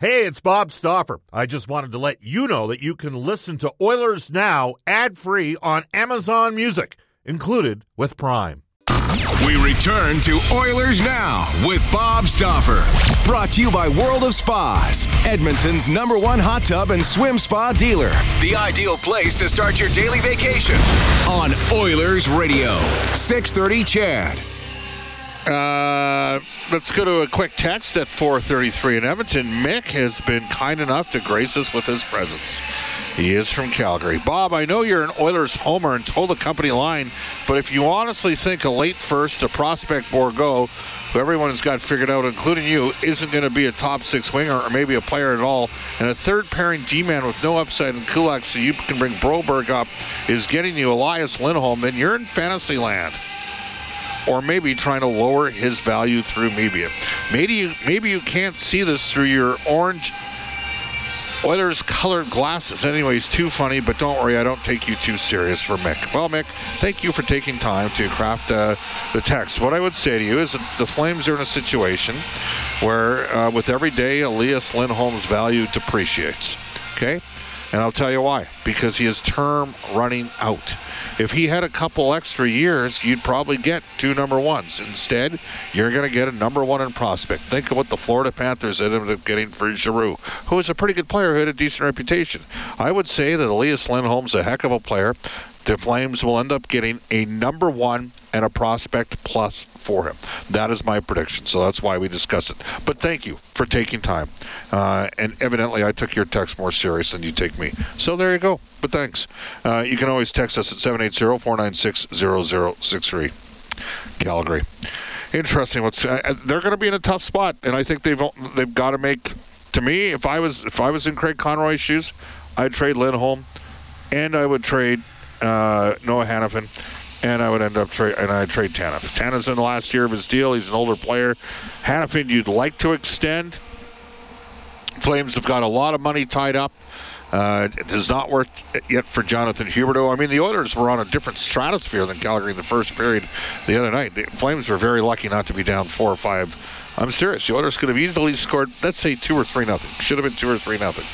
Hey, it's Bob Stauffer. I just wanted to let you know that you can listen to Oilers Now ad free on Amazon Music, included with Prime. We return to Oilers Now with Bob Stauffer. Brought to you by World of Spas, Edmonton's number one hot tub and swim spa dealer. The ideal place to start your daily vacation on Oilers Radio. 630 CHED. Uh, let's go to a quick text at 4:33 in Edmonton. Mick has been kind enough to grace us with his presence. He is from Calgary. Bob, I know you're an Oilers homer and told the company line, but if you honestly think a late first, a prospect Bourgault, who everyone has got figured out, including you, isn't going to be a top six winger or maybe a player at all, and a third pairing D-man with no upside in Kulak so you can bring Broberg up is getting you Elias Lindholm, then you're in fantasy land or maybe trying to lower his value through media. Maybe you, maybe you can't see this through your orange Oilers colored glasses. Anyways, too funny, but don't worry, I don't take you too serious for Mick. Well, Mick, thank you for taking time to craft uh, the text. What I would say to you is the Flames are in a situation where, uh, with every day, Elias Lindholm's value depreciates. Okay? And I'll tell you why. Because he has term running out. If he had a couple extra years, you'd probably get two number ones. Instead, you're going to get a number one in prospect. Think of what the Florida Panthers ended up getting for Giroux, who is a pretty good player who had a decent reputation. I would say that Elias Lindholm's a heck of a player the Flames will end up getting a number one and a prospect plus for him. That is my prediction. So that's why we discuss it. But thank you for taking time. Uh, and evidently, I took your text more serious than you take me. So there you go. But thanks. Uh, you can always text us at 780 496 0063. Calgary. Interesting. What's uh, they're going to be in a tough spot, and I think they've they've got to make. To me, if I was if I was in Craig Conroy's shoes, I'd trade Lindholm, and I would trade uh, Noah Hanifin, and I would end up trade and I trade Tanev. Tanev's in the last year of his deal. He's an older player. Hanifin, you'd like to extend. Flames have got a lot of money tied up. Uh, it does not work yet for Jonathan Huberdeau. I mean, the Oilers were on a different stratosphere than Calgary in the first period the other night. The Flames were very lucky not to be down four or five I'm serious. The Oilers could have easily scored, let's say, two or three nothing. Should have been two or three nothing.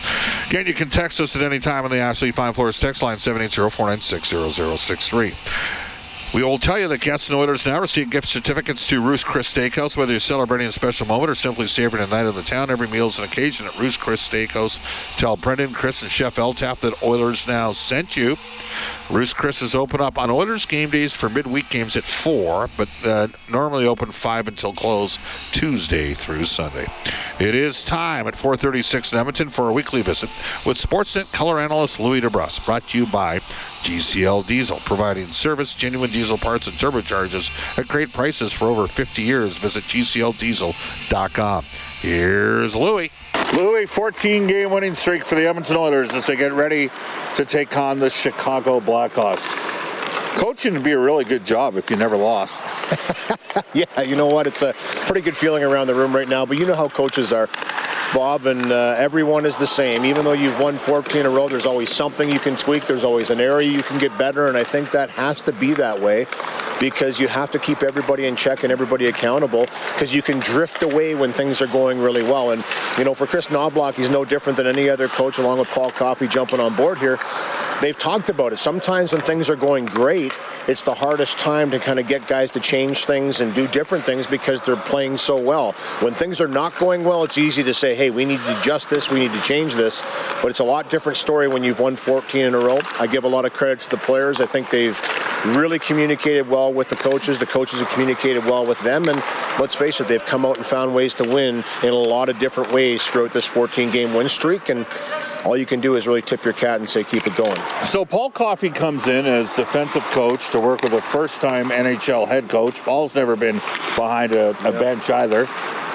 Again, you can text us at any time on the Ashley Fine Floors text line 780-496-0063. We will tell you that guests and Oilers now receive gift certificates to Ruth's Chris Steakhouse. Whether you're celebrating a special moment or simply savoring a night of the town, every meal is an occasion at Ruth's Chris Steakhouse. Tell Brendan, Chris, and Chef Eltap that Oilers now sent you. Ruth's Chris is open up on Oilers game days for midweek games at 4, but uh, normally open 5 until close Tuesday through Sunday. It is time at 436 in Edmonton for a weekly visit with Sportsnet color analyst Louie DeBrusk, brought to you by GCL Diesel, providing service, genuine diesel parts, and turbocharges at great prices for over 50 years. Visit GCLDiesel.com. Here's Louie. Louie, 14 game winning streak for the Edmonton Oilers as they get ready to take on the Chicago Blackhawks. Coaching would be a really good job if you never lost. yeah, you know what? It's a pretty good feeling around the room right now, but you know how coaches are. Bob, and uh, everyone is the same. Even though you've won 14 in a row, there's always something you can tweak. There's always an area you can get better, and I think that has to be that way because you have to keep everybody in check and everybody accountable because you can drift away when things are going really well. And, you know, for Chris Knoblauch, he's no different than any other coach, along with Paul Coffey jumping on board here. They've talked about it. Sometimes when things are going great, it's the hardest time to kind of get guys to change things and do different things because they're playing so well. When things are not going well, it's easy to say, hey, we need to adjust this, we need to change this. But it's a lot different story when you've won 14 in a row. I give a lot of credit to the players. I think they've really communicated well with the coaches. The coaches have communicated well with them. And let's face it, they've come out and found ways to win in a lot of different ways throughout this 14 game win streak. And all you can do is really tip your cat and say keep it going. So Paul Coffey comes in as defensive coach to work with a first-time NHL head coach. Paul's never been behind a, a yeah. bench either,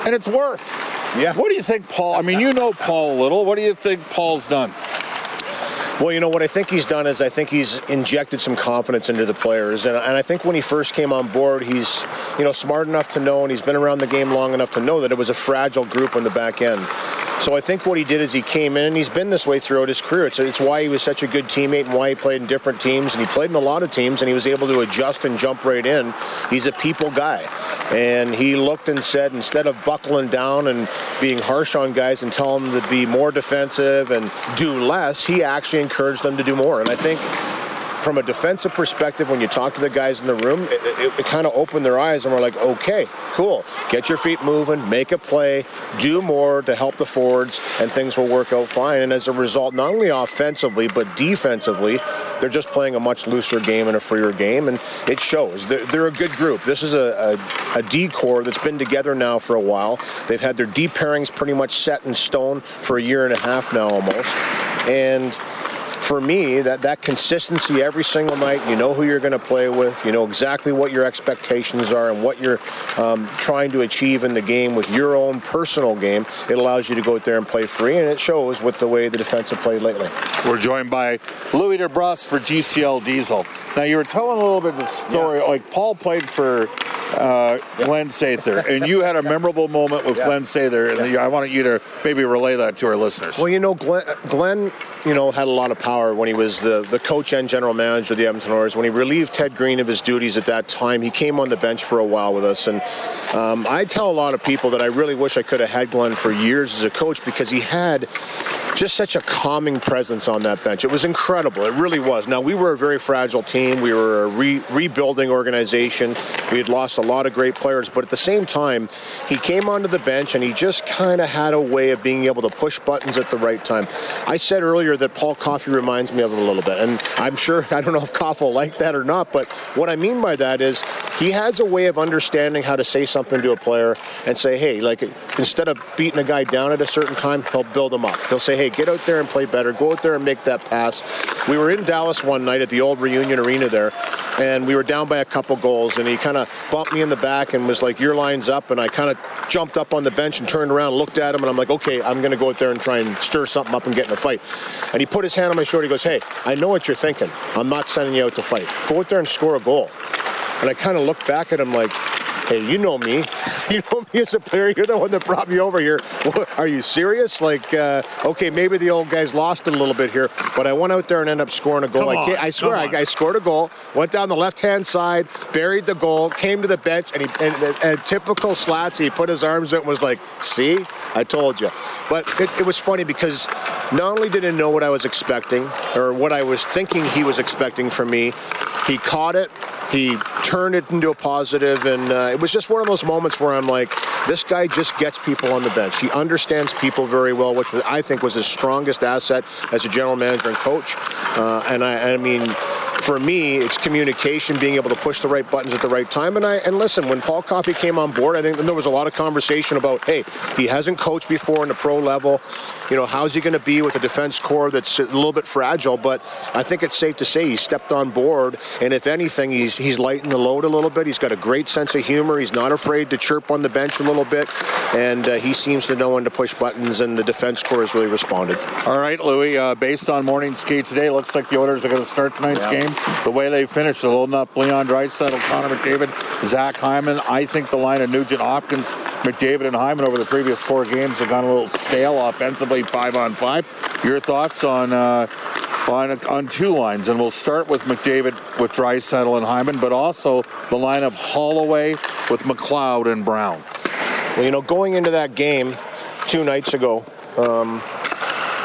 and it's worked. Yeah. What do you think, Paul? I mean, you know Paul a little. What do you think Paul's done? Well, you know what I think he's done is I think he's injected some confidence into the players, and, and I think when he first came on board, he's you know smart enough to know, and he's been around the game long enough to know that it was a fragile group on the back end. So I think what he did is he came in, and he's been this way throughout his career. It's, it's why he was such a good teammate and why he played in different teams, and he played in a lot of teams, and he was able to adjust and jump right in. He's a people guy. And he looked and said, instead of buckling down and being harsh on guys and telling them to be more defensive and do less, he actually encouraged them to do more. And I think from a defensive perspective, when you talk to the guys in the room, it, it, it kind of opened their eyes and we're like, okay, cool. Get your feet moving, make a play, do more to help the forwards, and things will work out fine. And as a result, not only offensively, but defensively, they're just playing a much looser game and a freer game, and it shows. They're, they're a good group. This is a, a, a D core that's been together now for a while. They've had their D pairings pretty much set in stone for a year and a half now almost. And for me, that, that consistency every single night, you know who you're going to play with, you know exactly what your expectations are and what you're um, trying to achieve in the game with your own personal game, it allows you to go out there and play free, and it shows with the way the defense have played lately. We're joined by Louie DeBrusk for GCL Diesel. Now, you were telling a little bit of the story, yeah. like Paul played for uh, yeah. Glenn Sather, and you had a memorable moment with yeah. Glenn Sather, and. I wanted you to maybe relay that to our listeners. Well, you know, Glenn, Glenn you know, had a lot of power when he was the, the coach and general manager of the Edmonton Oilers. When he relieved Ted Green of his duties at that time, he came on the bench for a while with us. And um, I tell a lot of people that I really wish I could have had Glenn for years as a coach because he had just such a calming presence on that bench. It was incredible. It really was. Now, we were a very fragile team. We were a re- rebuilding organization. We had lost a lot of great players. But at the same time, he came onto the bench and he just kind of had a way of being able to push buttons at the right time. I said earlier that Paul Coffey reminds me of him a little bit. And I'm sure, I don't know if Coffey will like that or not, but what I mean by that is he has a way of understanding how to say something to a player and say, hey, like instead of beating a guy down at a certain time, he'll build him up. He'll say, hey, get out there and play better. Go out there and make that pass. We were in Dallas one night at the old Reunion Arena there, and we were down by a couple goals, and he kind of bumped me in the back and was like, your line's up, and I kind of jumped up on the bench and turned around, and looked at him, and I'm like, okay, I'm going to go out there and try and stir something up and get in a fight. And he put his hand on my shoulder. He goes, hey, I know what you're thinking. I'm not sending you out to fight. Go out there and score a goal. And I kind of looked back at him like, hey, you know me. You know me as a player. You're the one that brought me over here. Are you serious? Like, uh, okay, maybe the old guy's lost it a little bit here, but I went out there and ended up scoring a goal. I, I, swear, I, I, scored a goal, went down the left hand side, buried the goal, came to the bench, and he, and, and, and typical slats, he put his arms out and was like, see, I told you. But it, it was funny because not only did he know what I was expecting or what I was thinking he was expecting from me, he caught it he turned it into a positive, and uh, it was just one of those moments where I'm like, this guy just gets people on the bench. He understands people very well, which I think was his strongest asset as a general manager and coach. Uh, and I, I mean, for me, it's communication, being able to push the right buttons at the right time. And I and listen, when Paul Coffey came on board, I think there was a lot of conversation about, hey, he hasn't coached before in the pro level. You know, how's he going to be with a defense core that's a little bit fragile? But I think it's safe to say he stepped on board, and if anything, he's he's lightened the load a little bit. He's got a great sense of humor. He's not afraid to chirp on the bench a little bit, and uh, he seems to know when to push buttons. And the defense core has really responded. All right, Louie. Uh, based on morning skate today, looks like the Oilers are going to start tonight's yeah. game the way they finished. They're loading up Leon Draisaitl, Connor McDavid, Zach Hyman. I think the line of Nugent Hopkins, McDavid, and Hyman over the previous four games have gone a little stale offensively, five on five. Your thoughts on uh, on, on two lines, and we'll start with McDavid with Draisaitl and Hyman, but also the line of Holloway with McLeod and Brown. Well, you know, going into that game two nights ago. Um,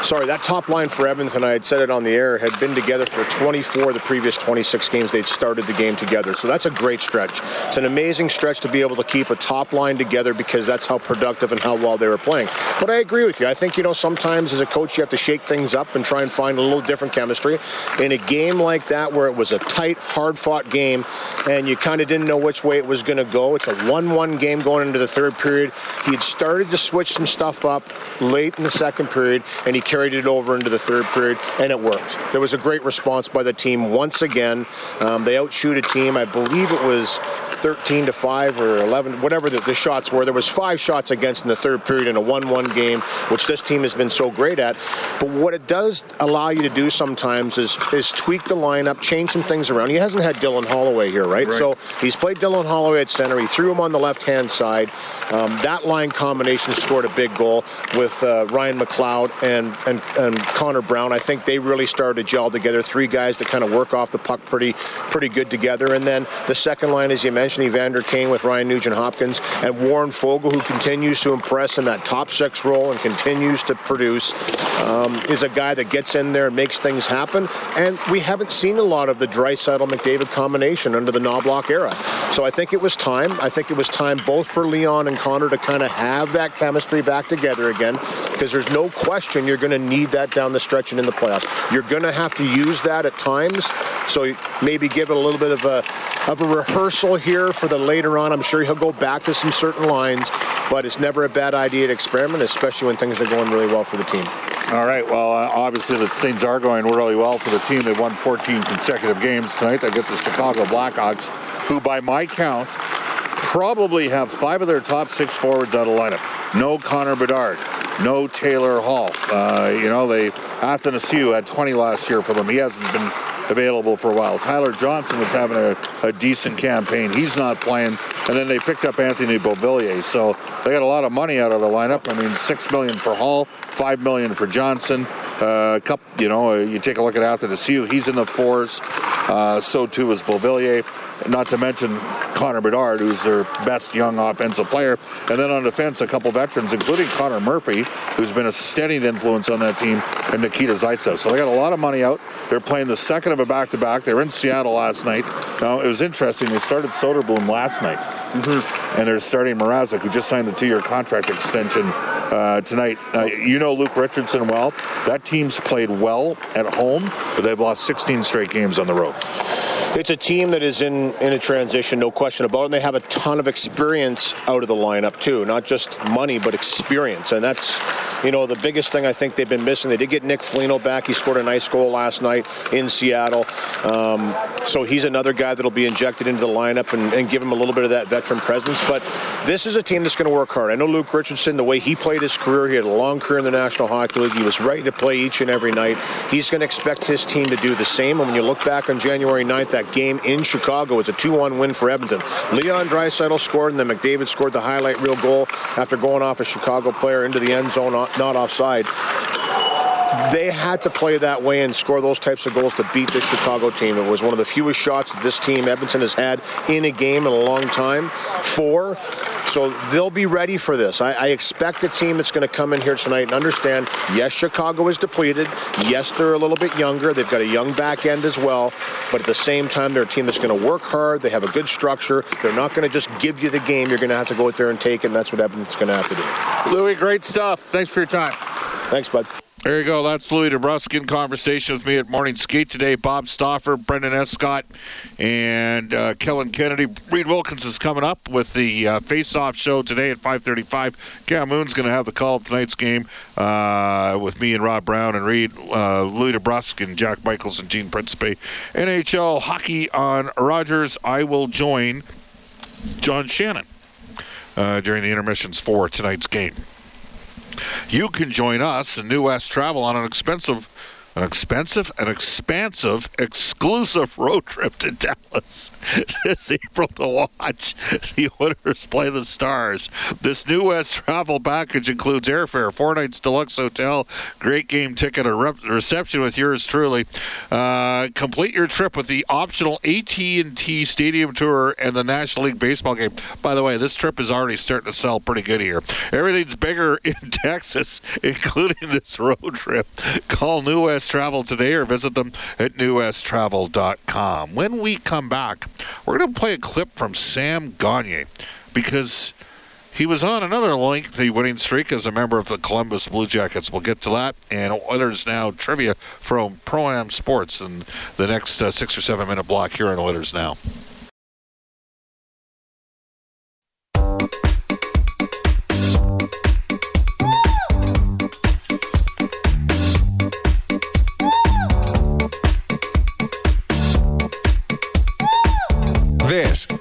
sorry, that top line for Evans, and I had said it on the air, had been together for 24 of the previous 26 games they'd started the game together. So that's a great stretch. It's an amazing stretch to be able to keep a top line together because that's how productive and how well they were playing. But I agree with you. I think, you know, sometimes as a coach, you have to shake things up and try and find a little different chemistry. In a game like that, where it was a tight, hard fought game and you kind of didn't know which way it was going to go, it's a 1 1 game going into the third period. He had started to switch some stuff up late in the second period and he carried it over into the third period, and it worked. There was a great response by the team once again. Um, they outshoot a team, I believe it was 13 to 5 or 11, whatever the, the shots were. There was five shots against in the third period in a 1-1 game, which this team has been so great at. But what it does allow you to do sometimes is is tweak the lineup, change some things around. He hasn't had Dylan Holloway here, right? right. So he's played Dylan Holloway at center. He threw him on the left-hand side. Um, that line combination scored a big goal with uh, Ryan McLeod and, and and Connor Brown. I think they really started to gel together. Three guys that kind of work off the puck pretty pretty good together. And then the second line, as you mentioned, Evander Kane with Ryan Nugent Hopkins and Warren Foegele, who continues to impress in that top six role and continues to produce, um, is a guy that gets in there and makes things happen. And we haven't seen a lot of the Draisaitl McDavid combination under the Knoblauch era. So I think it was time. I think it was time both for Leon and Connor to kind of have that chemistry back together again because there's no question you're going to need that down the stretch and in the playoffs. You're going to have to use that at times. So maybe give it a little bit of a of a rehearsal here for the later on. I'm sure he'll go back to some certain lines, but it's never a bad idea to experiment, especially when things are going really well for the team. All right. Well, uh, obviously the things are going really well for the team. They've won 14 consecutive games tonight. They get the Chicago Blackhawks, who, by my count, probably have five of their top six forwards out of lineup. No Connor Bedard, no Taylor Hall. Uh, you know, they Athanasiu had 20 last year for them. He hasn't been available for a while. Tyler Johnson was having a, a decent campaign. He's not playing. And then they picked up Anthony Beauvillier. So they got a lot of money out of the lineup. I mean, six million for Hall, five million for Johnson. Uh, couple, you know, uh, you take a look at Athanasiu. He's in the fours. Uh, so too is Beauvillier. Not to mention Connor Bedard, who's their best young offensive player. And then on defense, a couple veterans, including Connor Murphy, who's been a steady influence on that team, and Nikita Zaitsev. So they got a lot of money out. They're playing the second of a back-to-back. They were in Seattle last night. Now, it was interesting. They started Soderblom last night. Mm-hmm. And they're starting Mrazek, who just signed the two-year contract extension uh, tonight. Uh, you know Luke Richardson well. That team's played well at home, but they've lost 16 straight games on the road. It's a team that is in, in a transition, no question about it. And they have a ton of experience out of the lineup, too. Not just money, but experience. And that's, you know, the biggest thing I think they've been missing. They did get Nick Foligno back. He scored a nice goal last night in Seattle. Um, so he's another guy that'll be injected into the lineup and, and give him a little bit of that veteran presence. But this is a team that's going to work hard. I know Luke Richardson, the way he played his career, he had a long career in the National Hockey League. He was ready to play each and every night. He's going to expect his team to do the same. And when you look back on January 9th, that game in Chicago. It's a 2-1 win for Edmonton. Leon Draisaitl scored, and then McDavid scored the highlight reel goal after going off a Chicago player into the end zone, not offside they had to play that way and score those types of goals to beat this Chicago team. It was one of the fewest shots that this team, Edmonton, has had in a game in a long time. Four. So they'll be ready for this. I, I expect a team that's going to come in here tonight and understand yes, Chicago is depleted. Yes, they're a little bit younger. They've got a young back end as well. But at the same time, they're a team that's going to work hard. They have a good structure. They're not going to just give you the game. You're going to have to go out there and take it, and that's what Edmonton's going to have to do. Louie, great stuff. Thanks for your time. Thanks, bud. There you go. That's Louie DeBrusk in conversation with me at Morning Skate today. Bob Stauffer, Brendan Escott, and uh, Kellen Kennedy. Reed Wilkins is coming up with the uh, face-off show today at 5:35. Cam Moon's going to have the call of tonight's game uh, with me and Rob Brown and Reed, uh, Louis DeBrusk, and Jack Michaels and Gene Principe. NHL hockey on Rogers. I will join John Shannon uh, during the intermissions for tonight's game. You can join us and New West Travel on an expensive an expensive, an expansive, exclusive road trip to Dallas this April to watch the Oilers play the Stars. This New West travel package includes airfare, four nights deluxe hotel, great game ticket, a reception with yours truly. Uh, complete your trip with the optional AT&T Stadium tour and the National League baseball game. By the way, this trip is already starting to sell pretty good here. Everything's bigger in Texas, including this road trip. Call New West Travel today or visit them at newwesttravel.com. When we come back, we're going to play a clip from Sam Gagner because he was on another lengthy winning streak as a member of the Columbus Blue Jackets. We'll get to that and Oilers Now trivia from Pro Am Sports in the next uh, six or seven minute block here on Oilers Now.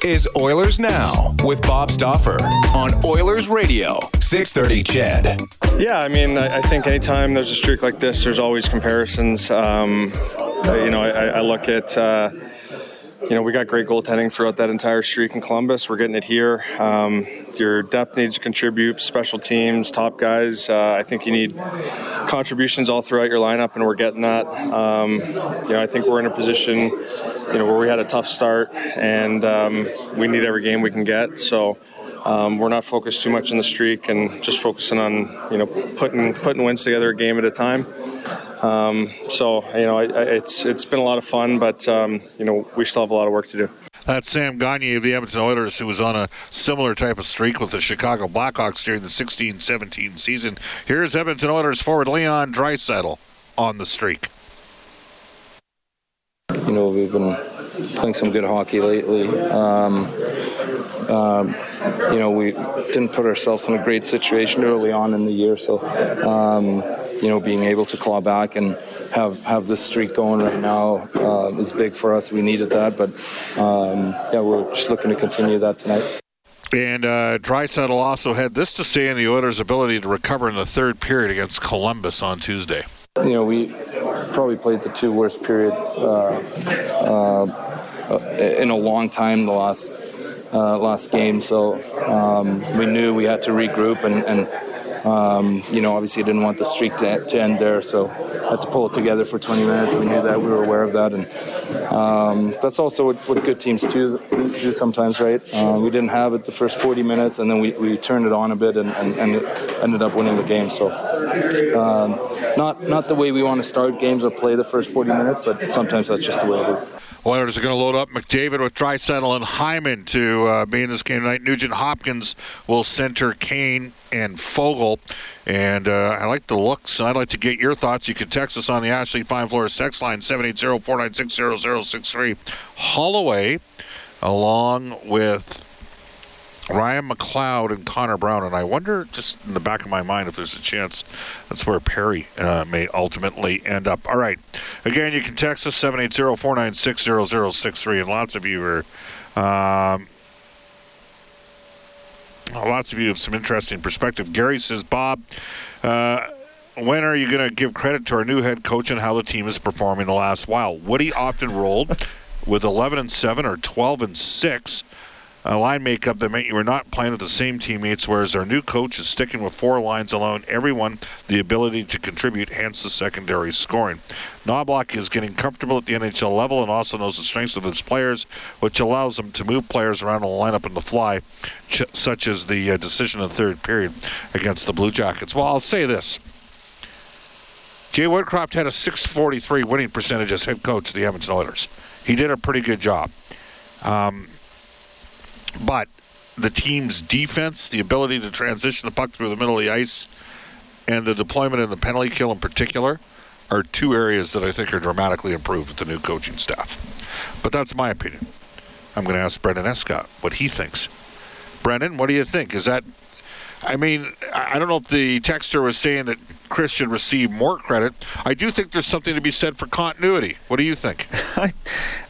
Is Oilers Now with Bob Stauffer on Oilers Radio, 630 CHED. Yeah, I mean, I, I think anytime there's a streak like this, there's always comparisons. Um, you know, I, I look at. Uh, you know, we got great goaltending throughout that entire streak in Columbus. We're getting it here. Um, your depth needs to contribute, special teams, top guys. Uh, I think you need contributions all throughout your lineup, and we're getting that. Um, you know, I think we're in a position, you know, where we had a tough start, and um, we need every game we can get. So. Um, we're not focused too much on the streak and just focusing on you know putting putting wins together a game at a time. Um, so you know, it's it's been a lot of fun, but um, you know, we still have a lot of work to do. That's Sam Gagner of the Edmonton Oilers, who was on a similar type of streak with the Chicago Blackhawks during the 16-17 season. Here's Edmonton Oilers forward Leon Draisaitl on the streak. You know, we've been playing some good hockey lately. Um, um, you know, we didn't put ourselves in a great situation early on in the year, so um, you know, being able to claw back and have have this streak going right now uh, is big for us. We needed that, but um, yeah, we're just looking to continue that tonight. And uh, Draisaitl also had this to say in the Oilers' ability to recover in the third period against Columbus on Tuesday. You know, we probably played the two worst periods uh, uh, in a long time the last uh, last game. So um, we knew we had to regroup and, and um, you know, obviously, didn't want the streak to, to, end there, so I had to pull it together for 20 minutes. We knew that, we were aware of that, and um, that's also what, what, good teams do, do sometimes, right? Uh, we didn't have it the first 40 minutes, and then we, we turned it on a bit and, and, and ended up winning the game. So, um, not not the way we want to start games or play the first 40 minutes, but sometimes that's just the way it is. Oilers are going to load up McDavid with Draisaitl and Hyman to uh, be in this game tonight. Nugent Hopkins will center Kane and Foegele. And uh, I like the looks, and I'd like to get your thoughts. You can text us on the Ashley Fine Floors text line 780-496-0063. Holloway, along with Ryan McLeod and Connor Brown, and I wonder, just in the back of my mind, if there's a chance that's where Perry uh, may ultimately end up. All right. Again, you can text us 780 496 0063, and lots of you are. Um, lots of you have some interesting perspective. Gary says, Bob, uh, when are you going to give credit to our new head coach and how the team is performing the last while? Woody often rolled with 11 and 7 or 12 and 6 a line makeup that meant you were not playing with the same teammates, whereas our new coach is sticking with four lines alone, everyone the ability to contribute, hence the secondary scoring. Knoblauch is getting comfortable at the NHL level and also knows the strengths of his players, which allows him to move players around the lineup in the fly, ch- such as the uh, decision in the third period against the Blue Jackets. Well, I'll say this. Jay Woodcroft had a 643 winning percentage as head coach of the Edmonton Oilers. He did a pretty good job. Um, but the team's defense, the ability to transition the puck through the middle of the ice, and the deployment in the penalty kill in particular are two areas that I think are dramatically improved with the new coaching staff. But that's my opinion. I'm going to ask Brendan Escott what he thinks. Brendan, what do you think? Is that I mean, I don't know if the texter was saying that Chris should receive more credit. I do think there's something to be said for continuity. What do you think? I,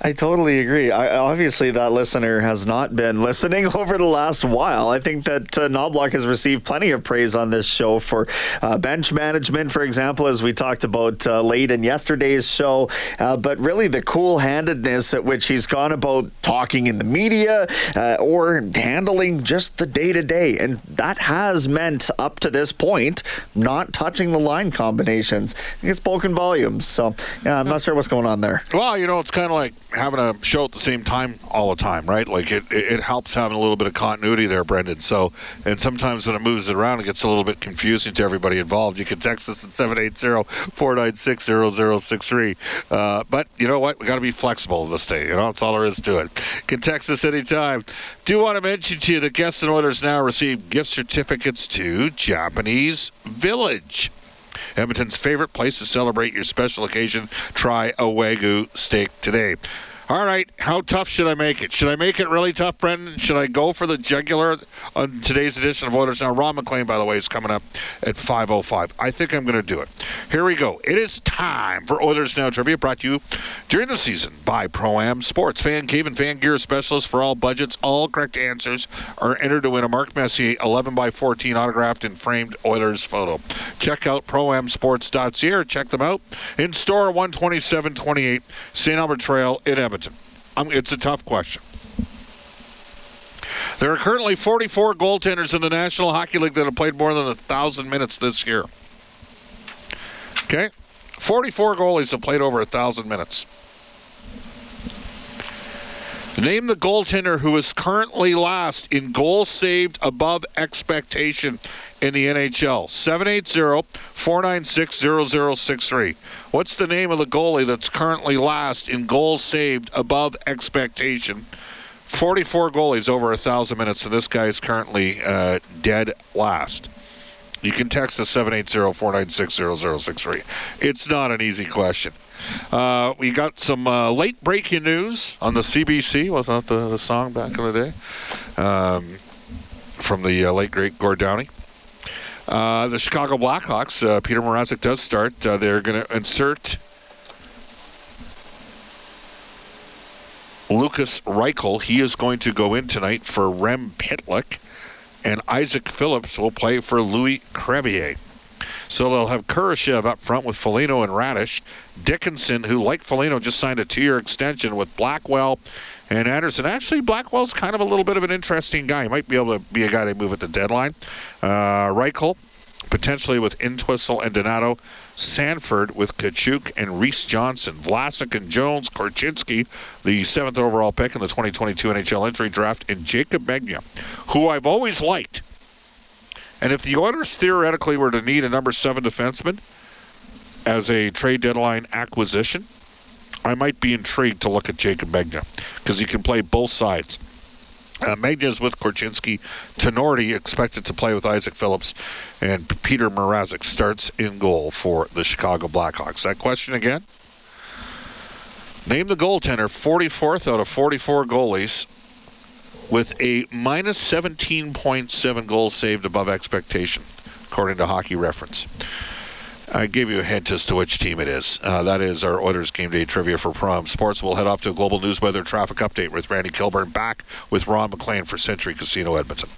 I totally agree. I, obviously, that listener has not been listening over the last while. I think that uh, Knoblauch has received plenty of praise on this show for uh, bench management, for example, as we talked about uh, late in yesterday's show. Uh, but really, the cool handedness at which he's gone about talking in the media uh, or handling just the day to day. And that has meant, up to this point, not touching the line combinations. It's spoken volumes. So, yeah, I'm not sure what's going on there. Well, you know, it's kind of like having a show at the same time all the time, right? Like it, it helps having a little bit of continuity there, Brendan. So, and sometimes when it moves it around, it gets a little bit confusing to everybody involved. You can text us at 780-496-0063. Uh, but you know what? We got to be flexible in this day. You know, that's all there is to it. You can text us anytime. Do want to mention to you that guests and orders now receive gift certificates to Japanese Village. Edmonton's favorite place to celebrate your special occasion. Try a Wagyu steak today. All right, how tough should I make it? Should I make it really tough, Brendan? Should I go for the jugular on today's edition of Oilers Now? Ron MacLean, by the way, is coming up at 5.05. I think I'm going to do it. Here we go. It is time for Oilers Now Trivia, brought to you during the season by Pro-Am Sports. Fan Cave and Fan Gear specialists for all budgets. All correct answers are entered to win a Mark Messier 11 by 14 autographed and framed Oilers photo. Check out proamsports.ca or check them out in store 12728 St. Albert Trail in Edmonton. Um, it's a tough question. There are currently 44 goaltenders in the National Hockey League that have played more than a thousand minutes this year. Okay, 44 goalies have played over a thousand minutes. Name the goaltender who is currently last in goals saved above expectation in the NHL. 780-496-0063. What's the name of the goalie that's currently last in goals saved above expectation? 44 goalies over a thousand minutes, and this guy is currently uh, dead last. You can text us 780-496-0063. It's not an easy question. Uh, we got some uh, late breaking news on the CBC. Wasn't that the, the song back in the day? Um, from the uh, late, great Gord Downie. Uh, the Chicago Blackhawks, uh, Peter Mrazek does start. Uh, they're going to insert Lukas Reichel. He is going to go in tonight for Rem Pitlick. And Isaac Phillips will play for Louis Crevier. So they'll have Kurashev up front with Foligno and Raddysh. Dickinson, who, like Foligno, just signed a two year extension with Blackwell and Anderson. Actually, Blackwell's kind of a little bit of an interesting guy. He might be able to be a guy to move at the deadline. Uh, Reichel, potentially with Entwistle and Donato. Sanford with Katchouk and Reese Johnson. Vlasic and Jones. Korchinski, the seventh overall pick in the 2022 NHL entry draft. And Jaycob Megna, who I've always liked. And if the Oilers theoretically were to need a number seven defenseman as a trade deadline acquisition, I might be intrigued to look at Jaycob Megna because he can play both sides. Uh, is with Korchinski. Tinordi expected to play with Isaac Phillips. And Peter Mrazek starts in goal for the Chicago Blackhawks. That question again? Name the goaltender, 44th out of 44 goalies, with a minus 17.7 goals saved above expectation, according to Hockey Reference. I gave you a hint as to which team it is. Uh, that is our Oilers game day trivia for Pro-Am Sports. We'll head off to a global news weather traffic update with Randy Kilburn back with Ron MacLean for Century Casino Edmonton.